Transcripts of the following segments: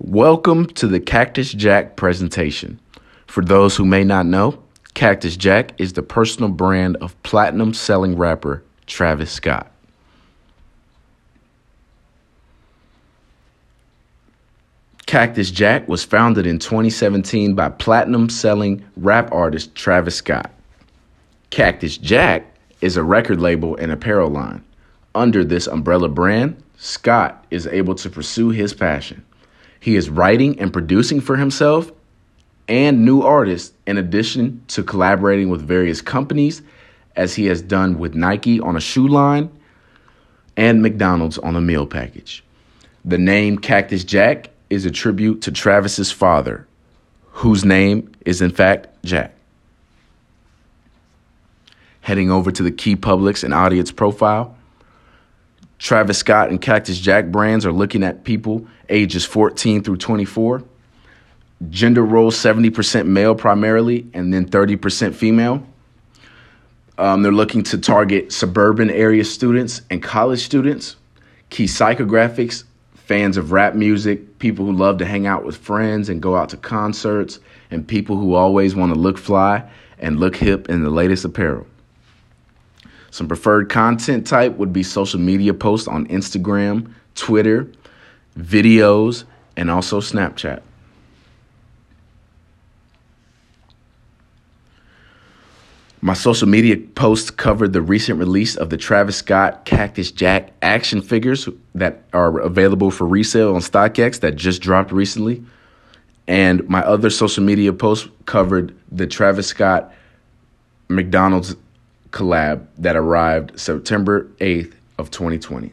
Welcome to the Cactus Jack presentation. For those who may not know, Cactus Jack is the personal brand of platinum selling rapper Travis Scott. Cactus Jack was founded in 2017 by platinum selling rap artist Travis Scott. Cactus Jack is a record label and apparel line. Under this umbrella brand, Scott is able to pursue his passion. He is writing and producing for himself and new artists, in addition to collaborating with various companies, as he has done with Nike on a shoe line and McDonald's on a meal package. The name Cactus Jack is a tribute to Travis's father, whose name is in fact Jack. Heading over to the key publics and audience profile, Travis Scott and Cactus Jack brands are looking at people ages 14 through 24. Gender role 70% male primarily, and then 30% female. Um, they're looking to target suburban area students and college students. Key psychographics fans of rap music, people who love to hang out with friends and go out to concerts, and people who always want to look fly and look hip in the latest apparel. Some preferred content type would be social media posts on Instagram, Twitter, videos, and also Snapchat. My social media posts covered the recent release of the Travis Scott Cactus Jack action figures that are available for resale on StockX that just dropped recently. And my other social media posts covered the Travis Scott McDonald's collab that arrived September 8th of 2020.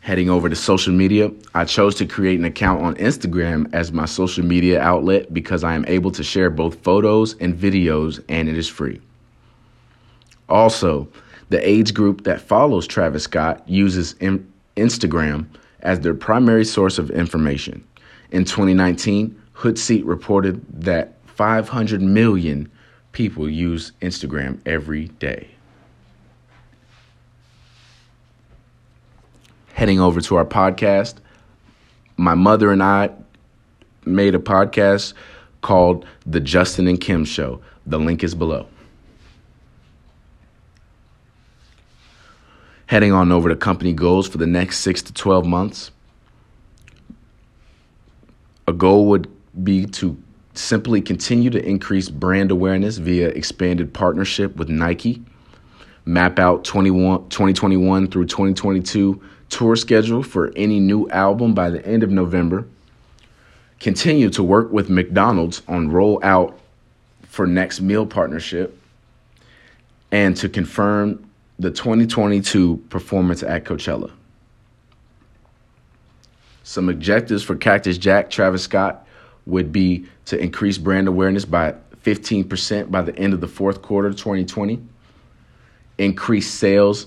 Heading over to social media, I chose to create an account on Instagram as my social media outlet because I am able to share both photos and videos and it is free. Also, the age group that follows Travis Scott uses Instagram as their primary source of information. In 2019, Hootsuite reported that 500 million people use Instagram every day. heading over to our podcast. My mother and I made a podcast called The Justin and Kim Show. The link is below. Heading on over to company goals for the next six to 12 months. A goal would be to simply continue to increase brand awareness via expanded partnership with Nike, map out 21, 2021 through 2022 tour schedule for any new album by the end of November. Continue to work with McDonald's on rollout for next meal partnership and to confirm the 2022 performance at Coachella. Some objectives for Cactus Jack Travis Scott would be to increase brand awareness by 15% by the end of the fourth quarter 2020, increase sales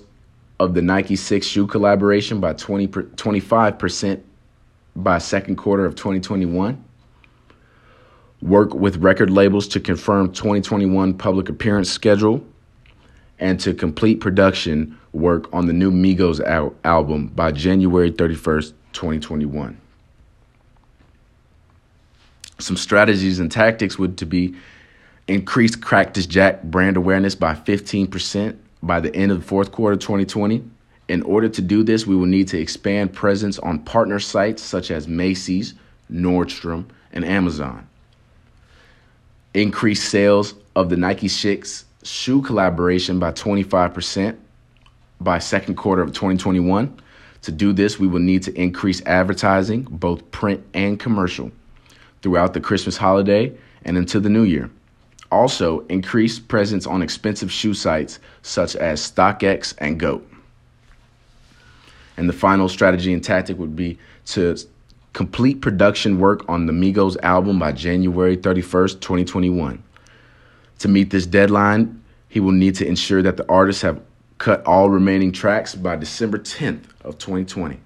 of the Nike 6 shoe collaboration by 20 25% by second quarter of 2021. Work with record labels to confirm 2021 public appearance schedule and to complete production work on the new Migos al- album by January 31st, 2021. Some strategies and tactics would to be increase Cactus Jack brand awareness by 15% by the end of the fourth quarter 2020. In order to do this, we will need to expand presence on partner sites such as Macy's, Nordstrom, and Amazon. Increase sales of the Nike 6 shoe collaboration by 25% by second quarter of 2021. To do this, we will need to increase advertising, both print and commercial, throughout the Christmas holiday and into the new year. Also, increase presence on expensive shoe sites such as StockX and GOAT. And the final strategy and tactic would be to complete production work on the Migos album by January 31st, 2021. To meet this deadline, he will need to ensure that the artists have cut all remaining tracks by December 10th of 2020.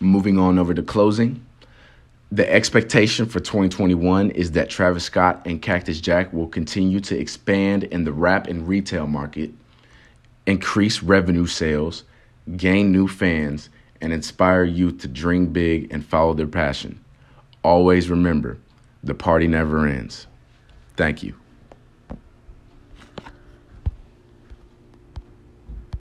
Moving on over to closing. The expectation for 2021 is that Travis Scott and Cactus Jack will continue to expand in the rap and retail market increase revenue sales, gain new fans, and inspire youth to dream big and follow their passion. Always remember, the party never ends. Thank you.